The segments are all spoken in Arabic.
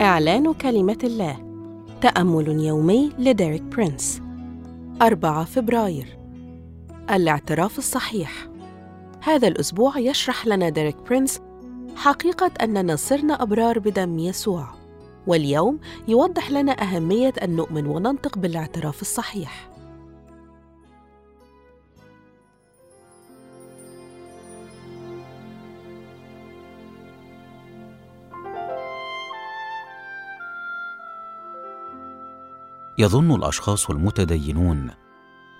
إعلان كلمة الله. تأمل يومي لديريك برينس. 4 فبراير. الاعتراف الصحيح. هذا الأسبوع يشرح لنا ديريك برينس حقيقة أننا صرنا أبرار بدم يسوع. واليوم يوضح لنا أهمية أن نؤمن وننطق بالاعتراف الصحيح. يظن الأشخاص المتدينون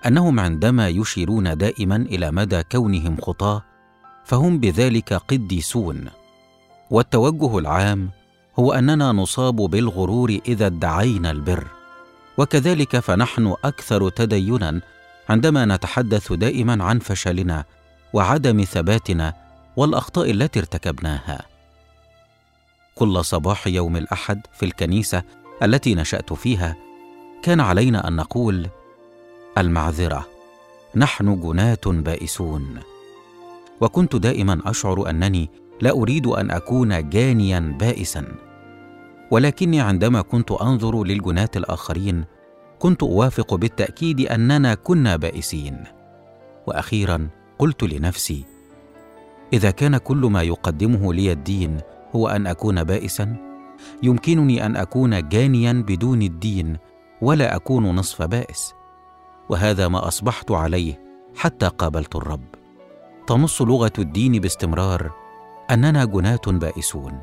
أنهم عندما يشيرون دائما إلى مدى كونهم خطاة فهم بذلك قديسون. والتوجه العام هو أننا نصاب بالغرور إذا ادعينا البر. وكذلك فنحن أكثر تدينا عندما نتحدث دائما عن فشلنا وعدم ثباتنا والأخطاء التي ارتكبناها. كل صباح يوم الأحد في الكنيسة التي نشأت فيها كان علينا أن نقول المعذرة نحن جناة بائسون. وكنت دائما أشعر أنني لا أريد أن أكون جانيا بائسا. ولكني عندما كنت أنظر للجناة الآخرين كنت أوافق بالتأكيد أننا كنا بائسين. وأخيرا قلت لنفسي إذا كان كل ما يقدمه لي الدين هو أن أكون بائسا يمكنني أن أكون جانيا بدون الدين ولا أكون نصف بائس. وهذا ما أصبحت عليه حتى قابلت الرب. تنص لغة الدين باستمرار أننا جناة بائسون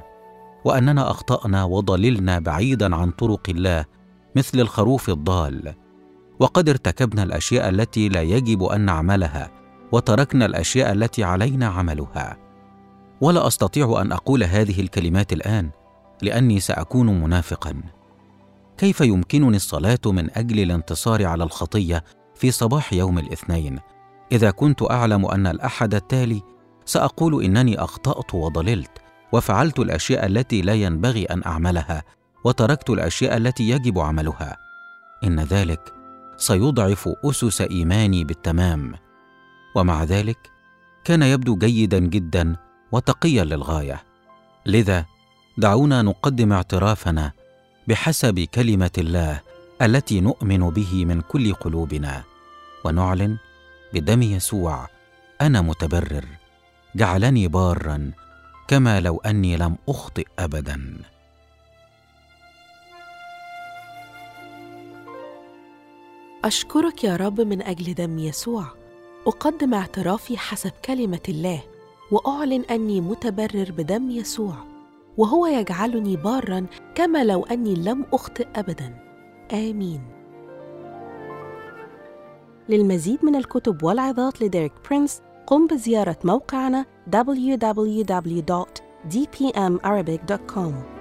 وأننا أخطأنا وضللنا بعيدا عن طرق الله مثل الخروف الضال. وقد ارتكبنا الأشياء التي لا يجب أن نعملها وتركنا الأشياء التي علينا عملها. ولا أستطيع أن أقول هذه الكلمات الآن لأني سأكون منافقا. كيف يمكنني الصلاة من أجل الانتصار على الخطية في صباح يوم الاثنين؟ إذا كنت أعلم أن الأحد التالي سأقول إنني أخطأت وضللت وفعلت الأشياء التي لا ينبغي أن أعملها وتركت الأشياء التي يجب عملها. إن ذلك سيضعف أسس إيماني بالتمام. ومع ذلك كان يبدو جيدا جدا وتقيا للغاية. لذا دعونا نقدم اعترافنا بحسب كلمة الله التي نؤمن به من كل قلوبنا. ونعلن بدم يسوع أنا متبرر. جعلني بارا كما لو أني لم أخطئ ابدا. أشكرك يا رب من أجل دم يسوع. أقدم اعترافي حسب كلمة الله وأعلن أني متبرر بدم يسوع. وهو يجعلني بارا كما لو أني لم أخطئ أبدا. آمين. للمزيد من الكتب والعظات لديريك برينس قم بزيارة موقعنا www.dpmarabic.com